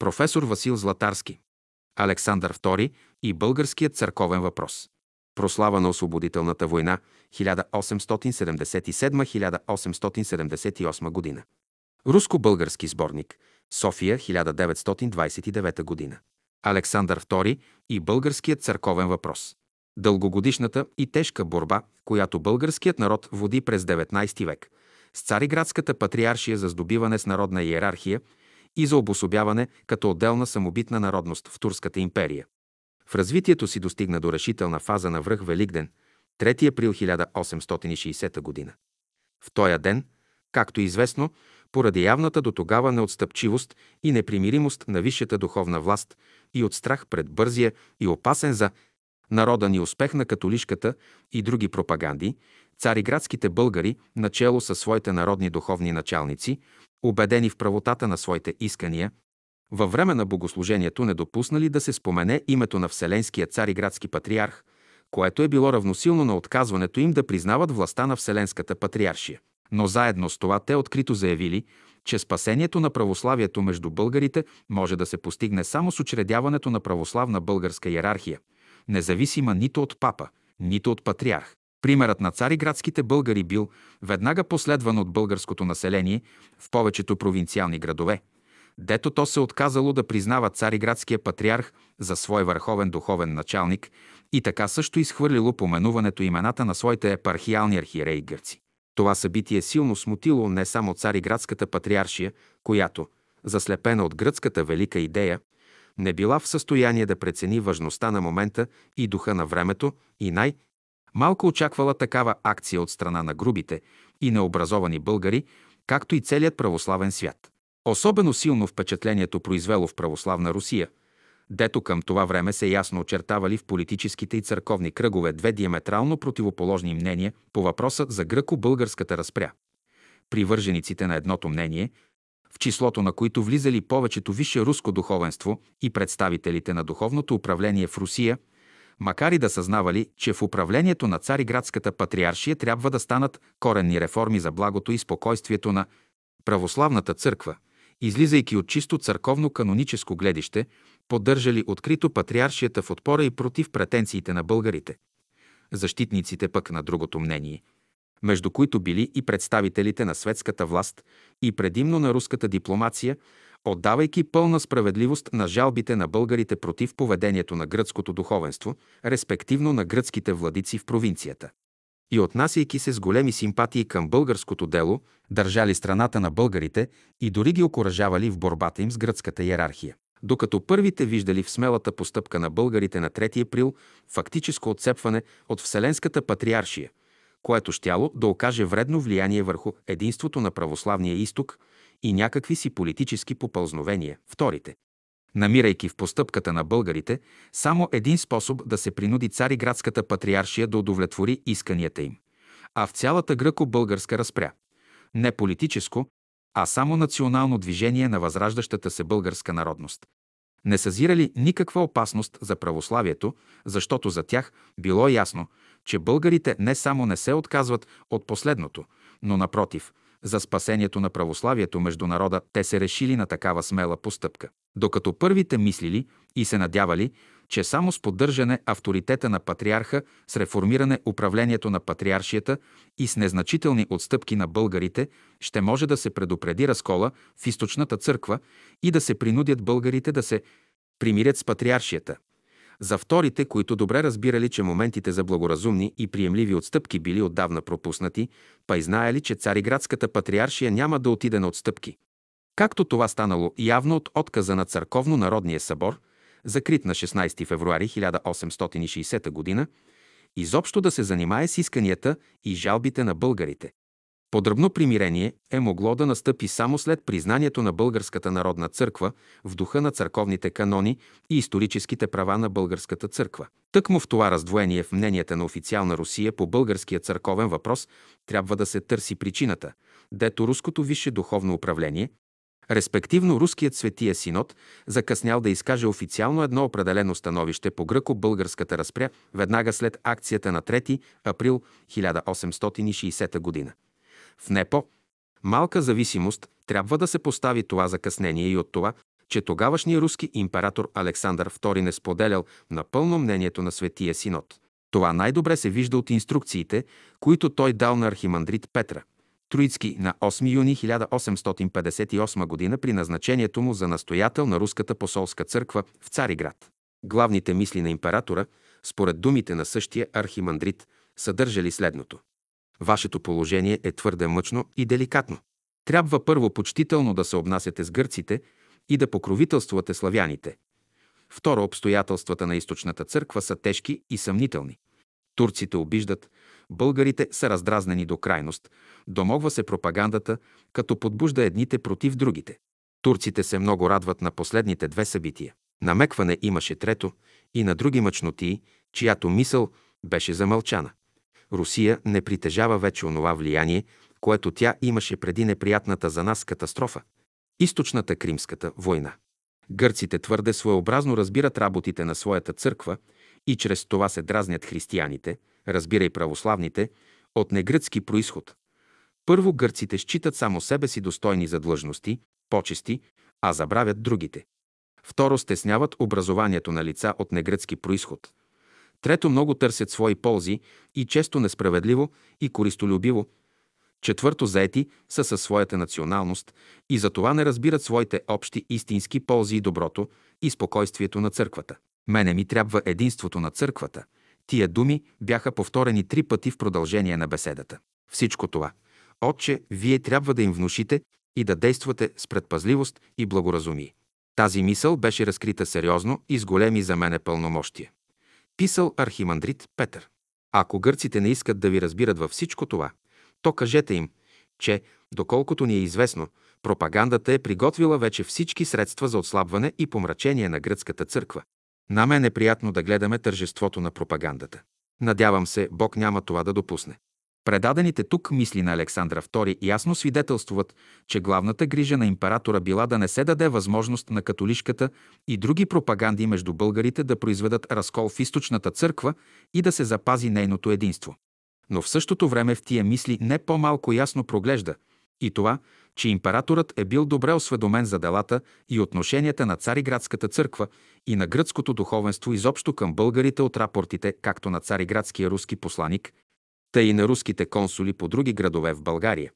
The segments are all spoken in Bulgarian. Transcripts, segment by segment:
Професор Васил Златарски. Александър II и българският църковен въпрос. Прослава на освободителната война 1877-1878 година. Руско-български сборник. София 1929 година. Александър II и българският църковен въпрос. Дългогодишната и тежка борба, която българският народ води през 19 век с Цариградската патриаршия за здобиване с народна иерархия и за обособяване като отделна самобитна народност в Турската империя. В развитието си достигна до решителна фаза на връх Великден, 3 април 1860 г. В този ден, както е известно, поради явната до тогава неотстъпчивост и непримиримост на висшата духовна власт и от страх пред бързия и опасен за народа ни успех на католишката и други пропаганди, цариградските българи, начело със своите народни духовни началници, убедени в правотата на своите искания, във време на богослужението не допуснали да се спомене името на Вселенския цариградски патриарх, което е било равносилно на отказването им да признават властта на Вселенската патриаршия. Но заедно с това те открито заявили, че спасението на православието между българите може да се постигне само с учредяването на православна българска иерархия, независима нито от папа, нито от патриарх. Примерът на цариградските българи бил веднага последван от българското население в повечето провинциални градове, дето то се отказало да признава цариградския патриарх за свой върховен духовен началник и така също изхвърлило поменуването имената на своите епархиални архиереи гърци. Това събитие силно смутило не само цариградската патриаршия, която, заслепена от гръцката велика идея, не била в състояние да прецени важността на момента и духа на времето и най- малко очаквала такава акция от страна на грубите и необразовани българи, както и целият православен свят. Особено силно впечатлението произвело в православна Русия, дето към това време се ясно очертавали в политическите и църковни кръгове две диаметрално противоположни мнения по въпроса за гръко-българската разпря. Привържениците на едното мнение, в числото на които влизали повечето висше руско духовенство и представителите на духовното управление в Русия, макар и да съзнавали, че в управлението на Цариградската патриаршия трябва да станат коренни реформи за благото и спокойствието на православната църква, излизайки от чисто църковно-каноническо гледище, поддържали открито патриаршията в отпора и против претенциите на българите. Защитниците пък на другото мнение – между които били и представителите на светската власт и предимно на руската дипломация, отдавайки пълна справедливост на жалбите на българите против поведението на гръцкото духовенство, респективно на гръцките владици в провинцията. И отнасяйки се с големи симпатии към българското дело, държали страната на българите и дори ги окоръжавали в борбата им с гръцката иерархия. Докато първите виждали в смелата постъпка на българите на 3 април фактическо отцепване от Вселенската патриаршия, което щяло да окаже вредно влияние върху единството на православния изток и някакви си политически попълзновения. Вторите. Намирайки в постъпката на българите само един способ да се принуди цариградската патриаршия да удовлетвори исканията им, а в цялата гръко-българска разпря. Не политическо, а само национално движение на възраждащата се българска народност. Не съзирали никаква опасност за православието, защото за тях било ясно, че българите не само не се отказват от последното, но напротив, за спасението на православието между народа те се решили на такава смела постъпка. Докато първите мислили и се надявали, че само с поддържане авторитета на патриарха, с реформиране управлението на патриаршията и с незначителни отстъпки на българите, ще може да се предупреди разкола в източната църква и да се принудят българите да се примирят с патриаршията. За вторите, които добре разбирали, че моментите за благоразумни и приемливи отстъпки били отдавна пропуснати, па и знаели, че цариградската патриаршия няма да отиде на отстъпки. Както това станало явно от отказа на Църковно-народния събор, закрит на 16 февруари 1860 г., изобщо да се занимае с исканията и жалбите на българите. Подробно примирение е могло да настъпи само след признанието на Българската народна църква в духа на църковните канони и историческите права на Българската църква. Тъкмо в това раздвоение в мненията на официална Русия по българския църковен въпрос трябва да се търси причината, дето руското висше духовно управление, респективно руският светия синод, закъснял да изкаже официално едно определено становище по гръко-българската разпря веднага след акцията на 3 април 1860 година. В НЕПО малка зависимост трябва да се постави това закъснение и от това, че тогавашният руски император Александър II не споделял напълно мнението на Светия Синод. Това най-добре се вижда от инструкциите, които той дал на архимандрит Петра. Троицки на 8 юни 1858 г. при назначението му за настоятел на Руската посолска църква в Цариград. Главните мисли на императора, според думите на същия архимандрит, съдържали следното. Вашето положение е твърде мъчно и деликатно. Трябва първо почтително да се обнасяте с гърците и да покровителствате славяните. Второ, обстоятелствата на източната църква са тежки и съмнителни. Турците обиждат, българите са раздразнени до крайност, домогва се пропагандата, като подбужда едните против другите. Турците се много радват на последните две събития. Намекване имаше трето и на други мъчноти, чиято мисъл беше замълчана. Русия не притежава вече онова влияние, което тя имаше преди неприятната за нас катастрофа – източната Кримската война. Гърците твърде своеобразно разбират работите на своята църква и чрез това се дразнят християните, разбира и православните, от негръцки происход. Първо гърците считат само себе си достойни за длъжности, почести, а забравят другите. Второ, стесняват образованието на лица от негръцки происход. Трето, много търсят свои ползи и често несправедливо и користолюбиво. Четвърто, заети са със своята националност и за това не разбират своите общи истински ползи и доброто и спокойствието на църквата. Мене ми трябва единството на църквата. Тия думи бяха повторени три пъти в продължение на беседата. Всичко това, Отче, вие трябва да им внушите и да действате с предпазливост и благоразумие. Тази мисъл беше разкрита сериозно и с големи за мене пълномощия. Писал архимандрит Петър. Ако гърците не искат да ви разбират във всичко това, то кажете им, че, доколкото ни е известно, пропагандата е приготвила вече всички средства за отслабване и помрачение на гръцката църква. На мен е приятно да гледаме тържеството на пропагандата. Надявам се, Бог няма това да допусне. Предадените тук мисли на Александра II ясно свидетелствуват, че главната грижа на императора била да не се даде възможност на католишката и други пропаганди между българите да произведат разкол в източната църква и да се запази нейното единство. Но в същото време в тия мисли не по-малко ясно проглежда и това, че императорът е бил добре осведомен за делата и отношенията на Цариградската църква и на гръцкото духовенство изобщо към българите от рапортите както на цариградския руски посланик, тъй и на руските консули по други градове в България.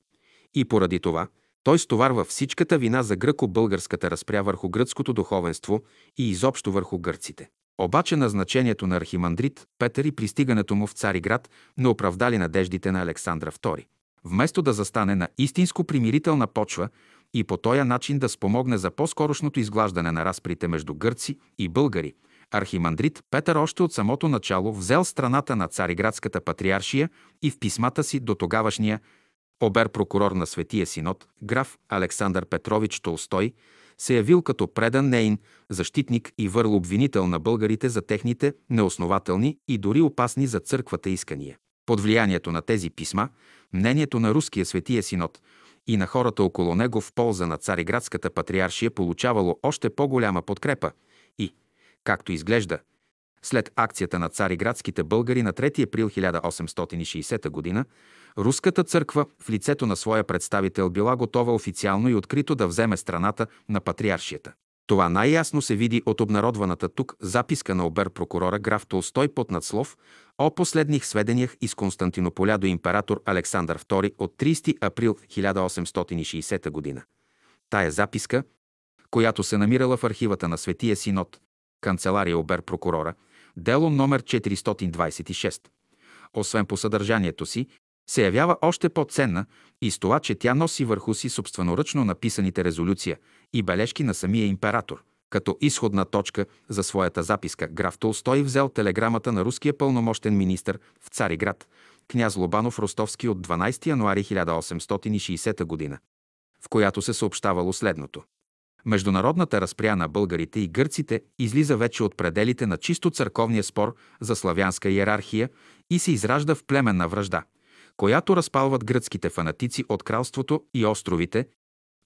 И поради това той стоварва всичката вина за гръко-българската разпря върху гръцкото духовенство и изобщо върху гърците. Обаче назначението на архимандрит Петър и пристигането му в Цариград не оправдали надеждите на Александра II. Вместо да застане на истинско примирителна почва и по този начин да спомогне за по-скорошното изглаждане на разприте между гърци и българи, архимандрит Петър още от самото начало взел страната на Цариградската патриаршия и в писмата си до тогавашния обер-прокурор на Светия Синод, граф Александър Петрович Толстой, се явил като предан нейн, защитник и върл обвинител на българите за техните неоснователни и дори опасни за църквата искания. Под влиянието на тези писма, мнението на Руския Светия Синод и на хората около него в полза на Цариградската патриаршия получавало още по-голяма подкрепа както изглежда, след акцията на цариградските българи на 3 април 1860 г., Руската църква в лицето на своя представител била готова официално и открито да вземе страната на патриаршията. Това най-ясно се види от обнародваната тук записка на обер-прокурора граф Толстой под надслов о последних сведениях из Константинополя до император Александър II от 30 април 1860 г. Тая записка, която се намирала в архивата на Светия Синод, канцелария обер-прокурора, дело номер 426. Освен по съдържанието си, се явява още по-ценна и с това, че тя носи върху си собственоръчно написаните резолюция и бележки на самия император. Като изходна точка за своята записка, граф Толстой взел телеграмата на руския пълномощен министр в Цариград, княз Лобанов Ростовски от 12 януари 1860 г., в която се съобщавало следното. Международната разпря на българите и гърците излиза вече от пределите на чисто църковния спор за славянска иерархия и се изражда в племенна връжда – която разпалват гръцките фанатици от кралството и островите,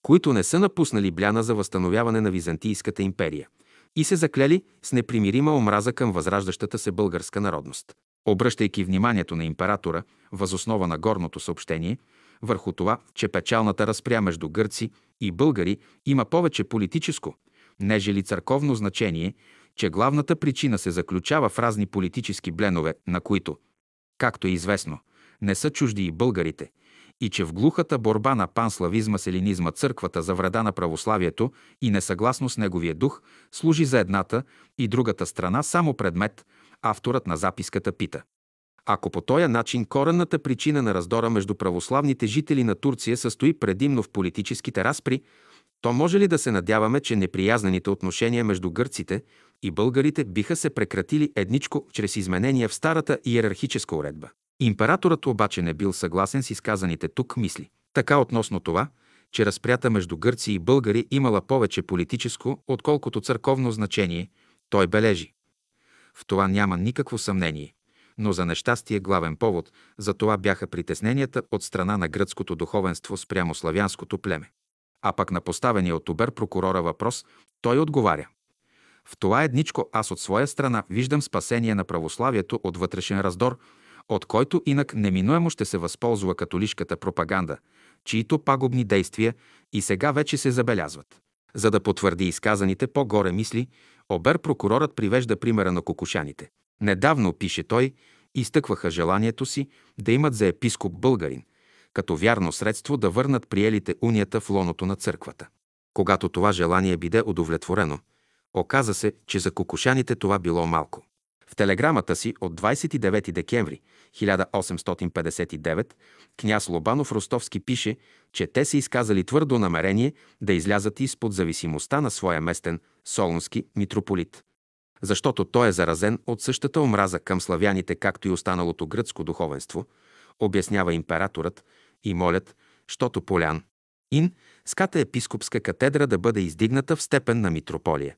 които не са напуснали бляна за възстановяване на Византийската империя и се заклели с непримирима омраза към възраждащата се българска народност. Обръщайки вниманието на императора, възоснова на горното съобщение, върху това, че печалната разпря между гърци и българи има повече политическо, нежели църковно значение, че главната причина се заключава в разни политически бленове, на които, както е известно, не са чужди и българите, и че в глухата борба на панславизма с елинизма църквата за вреда на православието и несъгласно с неговия дух служи за едната и другата страна само предмет, авторът на записката пита. Ако по този начин коренната причина на раздора между православните жители на Турция състои предимно в политическите разпри, то може ли да се надяваме, че неприязнените отношения между гърците и българите биха се прекратили едничко чрез изменения в старата иерархическа уредба? Императорът обаче не бил съгласен с изказаните тук мисли. Така относно това, че разпрята между гърци и българи имала повече политическо, отколкото църковно значение, той бележи. В това няма никакво съмнение. Но за нещастие главен повод за това бяха притесненията от страна на гръцкото духовенство спрямо славянското племе. А пък на поставения от обер прокурора въпрос, той отговаря. В това едничко аз от своя страна виждам спасение на православието от вътрешен раздор, от който инак неминуемо ще се възползва католишката пропаганда, чието пагубни действия и сега вече се забелязват. За да потвърди изказаните по-горе мисли, обер прокурорът привежда примера на кокушаните. Недавно, пише той, изтъкваха желанието си да имат за епископ българин, като вярно средство да върнат приелите унията в лоното на църквата. Когато това желание биде удовлетворено, оказа се, че за кокушаните това било малко. В телеграмата си от 29 декември 1859 княз Лобанов Ростовски пише, че те са изказали твърдо намерение да излязат изпод зависимостта на своя местен солунски митрополит. Защото той е заразен от същата омраза към славяните, както и останалото гръцко духовенство, обяснява императорът и молят, щото Полян, Ин, ската епископска катедра да бъде издигната в степен на митрополия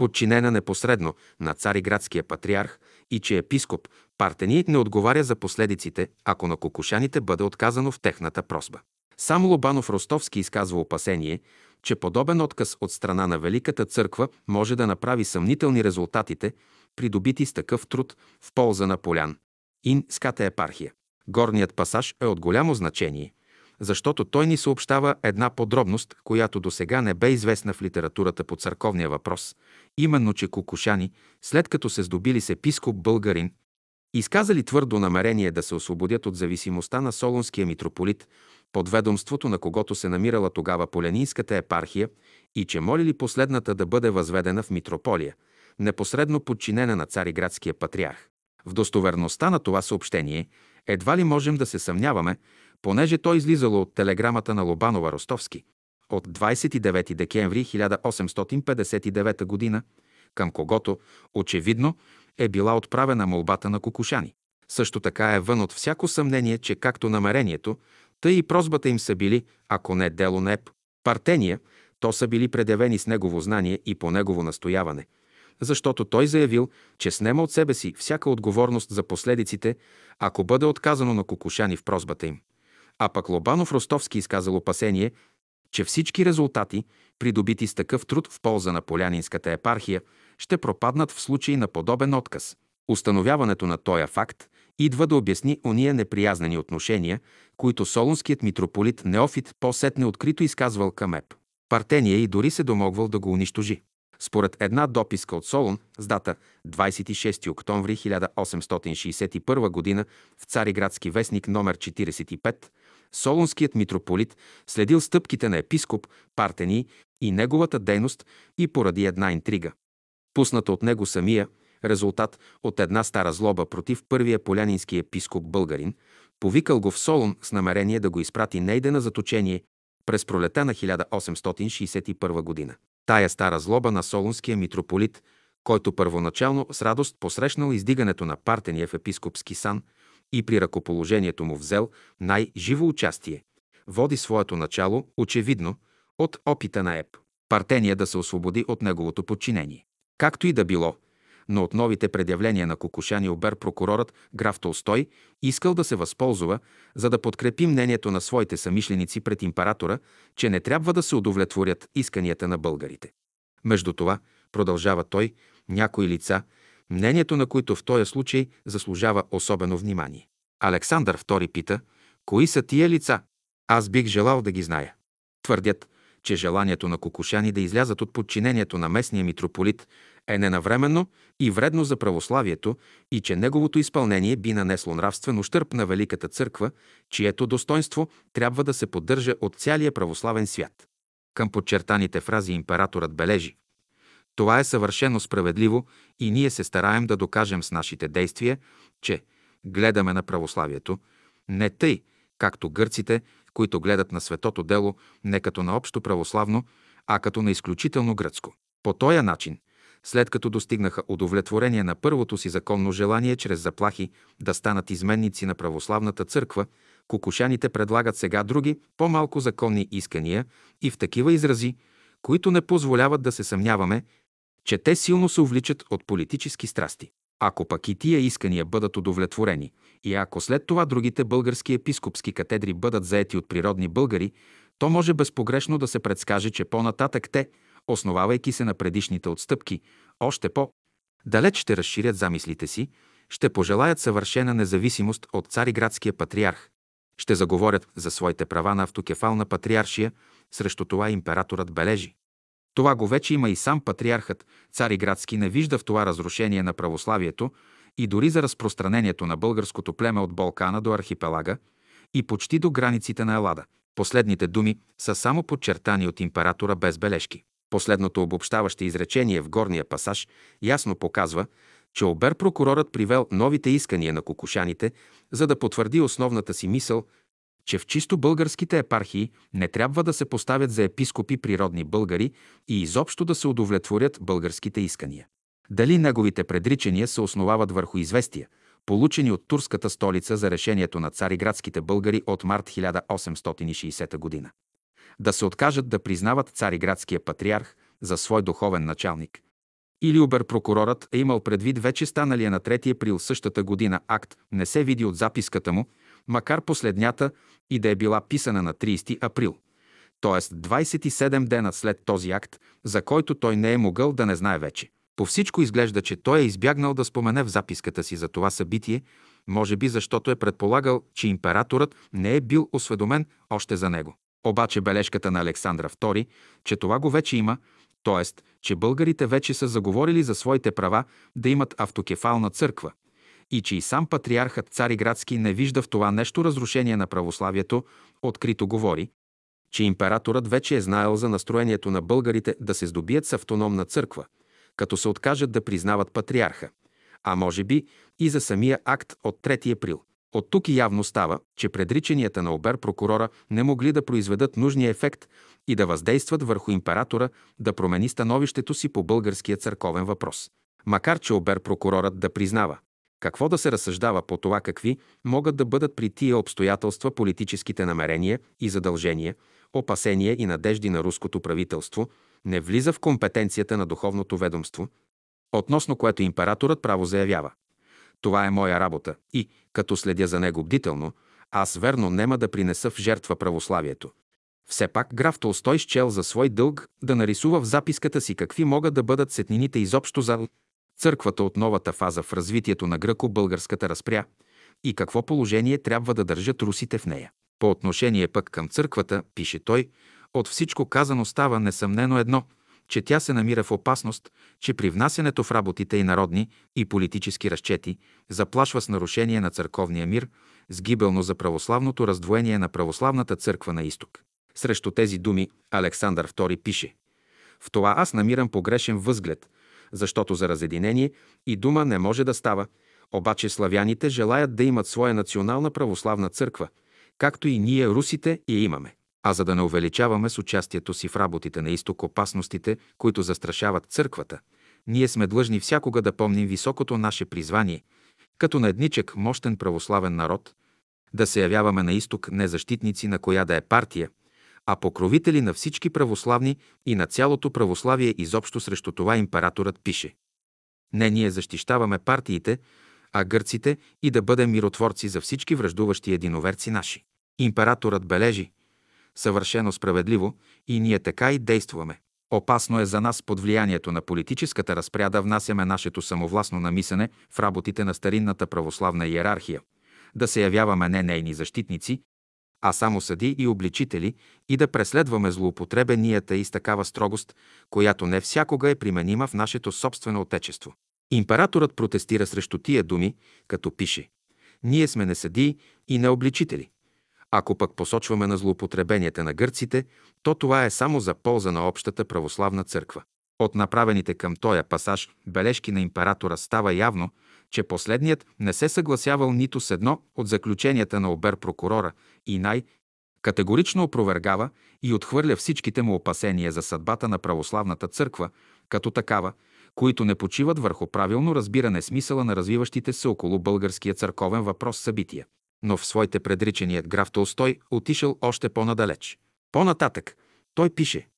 подчинена непосредно на цариградския патриарх и че епископ Партени не отговаря за последиците, ако на кокушаните бъде отказано в техната просба. Сам Лобанов Ростовски изказва опасение, че подобен отказ от страна на Великата църква може да направи съмнителни резултатите, придобити с такъв труд в полза на полян. Ин ската епархия. Горният пасаж е от голямо значение, защото той ни съобщава една подробност, която до сега не бе известна в литературата по църковния въпрос, именно, че кукушани, след като се здобили с епископ българин, изказали твърдо намерение да се освободят от зависимостта на Солонския митрополит, под ведомството на когото се намирала тогава Полянинската епархия и че молили последната да бъде възведена в митрополия, непосредно подчинена на цариградския патриарх. В достоверността на това съобщение едва ли можем да се съмняваме, понеже той излизало от телеграмата на Лобанова Ростовски от 29 декември 1859 г., към когото, очевидно, е била отправена молбата на Кукушани. Също така е вън от всяко съмнение, че както намерението, тъй и прозбата им са били, ако не дело на еп, партения, то са били предявени с негово знание и по негово настояване, защото той заявил, че снема от себе си всяка отговорност за последиците, ако бъде отказано на Кукушани в прозбата им. А пък Лобанов Ростовски изказал опасение, че всички резултати, придобити с такъв труд в полза на Полянинската епархия, ще пропаднат в случай на подобен отказ. Установяването на този факт идва да обясни ония неприязнени отношения, които солунският митрополит Неофит по-сетне открито изказвал към Еп. Партения и дори се домогвал да го унищожи. Според една дописка от Солун с дата 26 октомври 1861 г. в Цариградски вестник номер 45, Солунският митрополит следил стъпките на епископ Партени и неговата дейност и поради една интрига. Пусната от него самия, резултат от една стара злоба против първия полянински епископ българин, повикал го в Солун с намерение да го изпрати нейде на заточение през пролета на 1861 година. Тая стара злоба на солунския митрополит, който първоначално с радост посрещнал издигането на Партения в епископски сан и при ръкоположението му взел най-живо участие, води своето начало, очевидно, от опита на Еп. Партения да се освободи от неговото подчинение. Както и да било, но от новите предявления на Кокушани обер прокурорът граф Толстой искал да се възползва, за да подкрепи мнението на своите самишленици пред императора, че не трябва да се удовлетворят исканията на българите. Между това, продължава той, някои лица, мнението на които в този случай заслужава особено внимание. Александър II пита, кои са тия лица? Аз бих желал да ги зная. Твърдят, че желанието на кокушани да излязат от подчинението на местния митрополит е ненавременно и вредно за православието и че неговото изпълнение би нанесло нравствен ущърп на Великата църква, чието достоинство трябва да се поддържа от цялия православен свят. Към подчертаните фрази императорът бележи. Това е съвършено справедливо и ние се стараем да докажем с нашите действия, че гледаме на православието не тъй, както гърците, които гледат на светото дело не като на общо православно, а като на изключително гръцко. По този начин, след като достигнаха удовлетворение на първото си законно желание чрез заплахи да станат изменници на православната църква, кукушаните предлагат сега други, по-малко законни искания и в такива изрази, които не позволяват да се съмняваме, че те силно се увличат от политически страсти. Ако пък и тия искания бъдат удовлетворени и ако след това другите български епископски катедри бъдат заети от природни българи, то може безпогрешно да се предскаже, че по-нататък те, основавайки се на предишните отстъпки, още по далеч ще разширят замислите си, ще пожелаят съвършена независимост от цариградския патриарх, ще заговорят за своите права на автокефална патриаршия, срещу това императорът бележи. Това го вече има и сам патриархът Цариградски не вижда в това разрушение на православието и дори за разпространението на българското племе от Балкана до архипелага и почти до границите на Елада. Последните думи са само подчертани от императора без бележки. Последното обобщаваще изречение в горния пасаж ясно показва, че обер-прокурорът привел новите искания на кукушаните, за да потвърди основната си мисъл, че в чисто българските епархии не трябва да се поставят за епископи природни българи и изобщо да се удовлетворят българските искания. Дали неговите предричания се основават върху известия, получени от турската столица за решението на цариградските българи от март 1860 година. Да се откажат да признават цариградския патриарх за свой духовен началник. Или оберпрокурорът е имал предвид вече станалия на 3 април същата година акт, не се види от записката му, макар последнята и да е била писана на 30 април, т.е. 27 дена след този акт, за който той не е могъл да не знае вече. По всичко изглежда, че той е избягнал да спомене в записката си за това събитие, може би защото е предполагал, че императорът не е бил осведомен още за него. Обаче бележката на Александра II, че това го вече има, т.е. че българите вече са заговорили за своите права да имат автокефална църква – и че и сам патриархът Цариградски не вижда в това нещо разрушение на православието, открито говори, че императорът вече е знаел за настроението на българите да се здобият с автономна църква, като се откажат да признават патриарха, а може би и за самия акт от 3 април. От тук и явно става, че предричанията на обер-прокурора не могли да произведат нужния ефект и да въздействат върху императора да промени становището си по българския църковен въпрос. Макар че обер-прокурорът да признава, какво да се разсъждава по това какви могат да бъдат при тия обстоятелства политическите намерения и задължения, опасения и надежди на руското правителство, не влиза в компетенцията на духовното ведомство, относно което императорът право заявява. Това е моя работа и, като следя за него бдително, аз верно нема да принеса в жертва православието. Все пак граф Толстой счел за свой дълг да нарисува в записката си какви могат да бъдат сетнините изобщо за църквата от новата фаза в развитието на гръко-българската разпря и какво положение трябва да държат русите в нея. По отношение пък към църквата, пише той, от всичко казано става несъмнено едно, че тя се намира в опасност, че при внасянето в работите и народни и политически разчети заплашва с нарушение на църковния мир, с гибелно за православното раздвоение на православната църква на изток. Срещу тези думи Александър II пише В това аз намирам погрешен възглед, защото за разединение и дума не може да става, обаче славяните желаят да имат своя национална православна църква, както и ние, русите, я имаме. А за да не увеличаваме с участието си в работите на изток опасностите, които застрашават църквата, ние сме длъжни всякога да помним високото наше призвание, като на едничък мощен православен народ, да се явяваме на изток не защитници на коя да е партия, а покровители на всички православни и на цялото православие изобщо срещу това императорът пише. Не ние защищаваме партиите, а гърците и да бъдем миротворци за всички връждуващи единоверци наши. Императорът бележи, съвършено справедливо, и ние така и действаме. Опасно е за нас под влиянието на политическата разпря да внасяме нашето самовластно намисане в работите на старинната православна иерархия, да се явяваме не нейни защитници, а само съди и обличители и да преследваме злоупотребенията и с такава строгост, която не всякога е применима в нашето собствено отечество. Императорът протестира срещу тия думи, като пише «Ние сме не съдии и не обличители. Ако пък посочваме на злоупотребенията на гърците, то това е само за полза на общата православна църква. От направените към тоя пасаж бележки на императора става явно, че последният не се съгласявал нито с едно от заключенията на обер-прокурора и най- категорично опровергава и отхвърля всичките му опасения за съдбата на православната църква, като такава, които не почиват върху правилно разбиране смисъла на развиващите се около българския църковен въпрос събития. Но в своите предричания граф Толстой отишъл още по-надалеч. По-нататък той пише,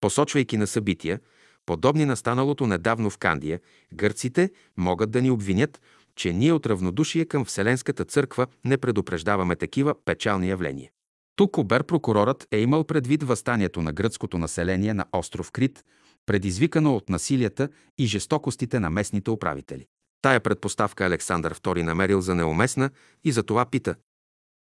посочвайки на събития, подобни на станалото недавно в Кандия, гърците могат да ни обвинят, че ние от равнодушие към Вселенската църква не предупреждаваме такива печални явления. Тук обер-прокурорът е имал предвид възстанието на гръцкото население на остров Крит, предизвикано от насилията и жестокостите на местните управители. Тая предпоставка Александър II намерил за неуместна и за това пита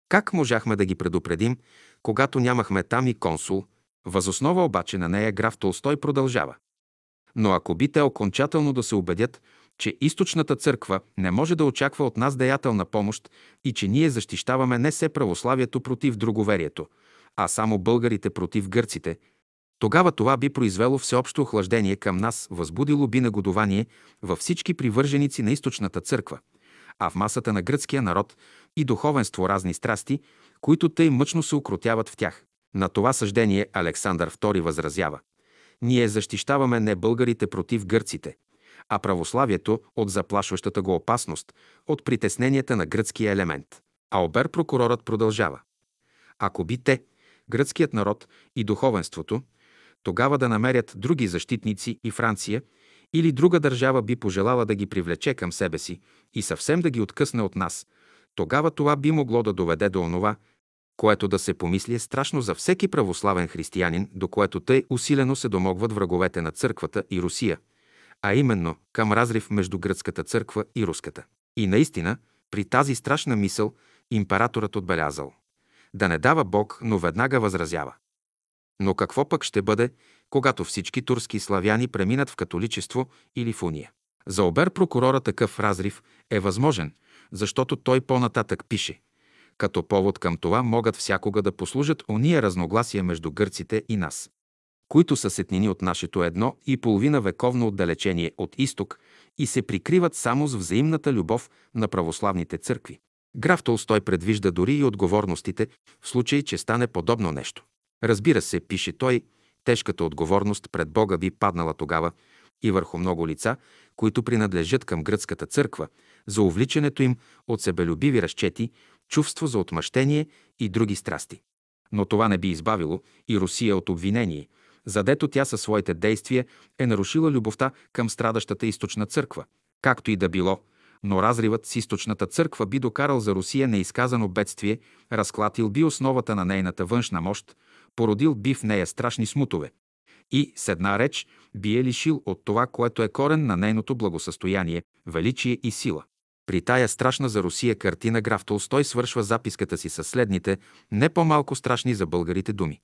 как можахме да ги предупредим, когато нямахме там и консул? Възоснова обаче на нея граф Толстой продължава. Но ако би те окончателно да се убедят, че източната църква не може да очаква от нас деятелна помощ и че ние защищаваме не се православието против друговерието, а само българите против гърците, тогава това би произвело всеобщо охлаждение към нас, възбудило би негодование във всички привърженици на източната църква, а в масата на гръцкия народ и духовенство разни страсти, които тъй мъчно се укротяват в тях. На това съждение Александър II възразява. Ние защищаваме не българите против гърците, а православието от заплашващата го опасност, от притесненията на гръцкия елемент. А обер прокурорът продължава. Ако би те, гръцкият народ и духовенството, тогава да намерят други защитници и Франция или друга държава би пожелала да ги привлече към себе си и съвсем да ги откъсне от нас, тогава това би могло да доведе до онова, което да се помисли е страшно за всеки православен християнин, до което тъй усилено се домогват враговете на църквата и Русия, а именно към разрив между гръцката църква и руската. И наистина, при тази страшна мисъл, императорът отбелязал. Да не дава Бог, но веднага възразява. Но какво пък ще бъде, когато всички турски славяни преминат в католичество или в уния? За обер прокурора такъв разрив е възможен, защото той по-нататък пише – като повод към това могат всякога да послужат ония разногласия между гърците и нас, които са сетнини от нашето едно и половина вековно отдалечение от изток и се прикриват само с взаимната любов на православните църкви. Граф Толстой предвижда дори и отговорностите в случай, че стане подобно нещо. Разбира се, пише той, тежката отговорност пред Бога би паднала тогава и върху много лица, които принадлежат към гръцката църква, за увличането им от себелюбиви разчети, чувство за отмъщение и други страсти. Но това не би избавило и Русия от обвинение, задето тя със своите действия е нарушила любовта към страдащата източна църква. Както и да било, но разривът с източната църква би докарал за Русия неизказано бедствие, разклатил би основата на нейната външна мощ, породил би в нея страшни смутове. И, с една реч, би е лишил от това, което е корен на нейното благосъстояние, величие и сила. При тая страшна за Русия картина граф Толстой свършва записката си със следните, не по-малко страшни за българите думи.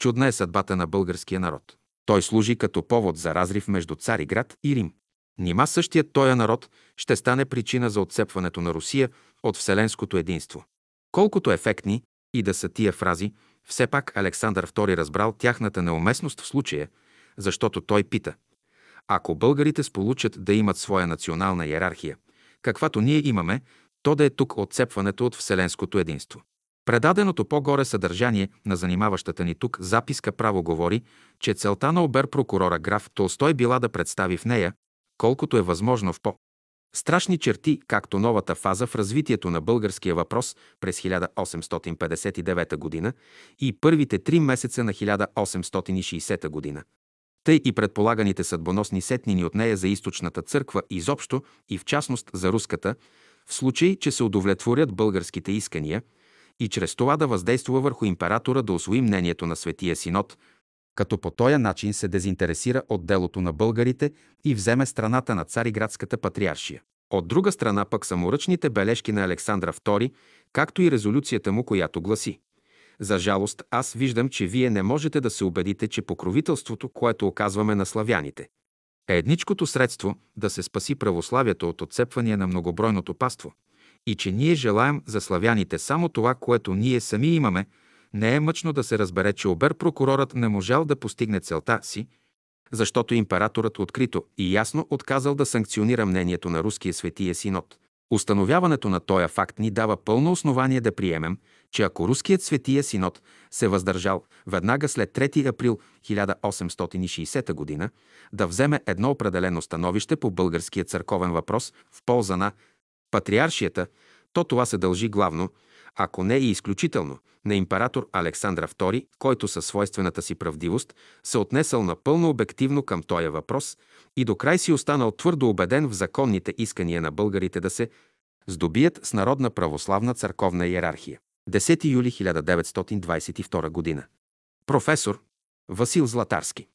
Чудна е съдбата на българския народ. Той служи като повод за разрив между Цариград и Рим. Нима същият тоя народ ще стане причина за отцепването на Русия от вселенското единство. Колкото ефектни и да са тия фрази, все пак Александър II разбрал тяхната неуместност в случая, защото той пита – ако българите сполучат да имат своя национална иерархия – каквато ние имаме, то да е тук отцепването от Вселенското единство. Предаденото по-горе съдържание на занимаващата ни тук записка право говори, че целта на обер-прокурора граф Толстой била да представи в нея, колкото е възможно в по страшни черти, както новата фаза в развитието на българския въпрос през 1859 г. и първите три месеца на 1860 г. Тъй и предполаганите съдбоносни сетнини от нея за източната църква изобщо и в частност за руската, в случай, че се удовлетворят българските искания и чрез това да въздейства върху императора да освои мнението на Светия Синод, като по този начин се дезинтересира от делото на българите и вземе страната на Цариградската патриаршия. От друга страна пък саморъчните бележки на Александра II, както и резолюцията му, която гласи За жалост, аз виждам, че вие не можете да се убедите, че покровителството, което оказваме на славяните, е едничкото средство да се спаси православието от отцепвания на многобройното паство и че ние желаем за славяните само това, което ние сами имаме, не е мъчно да се разбере, че обер-прокурорът не можал да постигне целта си, защото императорът открито и ясно отказал да санкционира мнението на Руския светия синод. Установяването на този факт ни дава пълно основание да приемем, че ако Руският светия синод се въздържал веднага след 3 април 1860 г. да вземе едно определено становище по българския църковен въпрос в полза на патриаршията, то това се дължи главно ако не и изключително, на император Александра II, който със свойствената си правдивост се отнесъл напълно обективно към този въпрос и до край си останал твърдо убеден в законните искания на българите да се здобият с народна православна църковна иерархия. 10 юли 1922 г. Професор Васил Златарски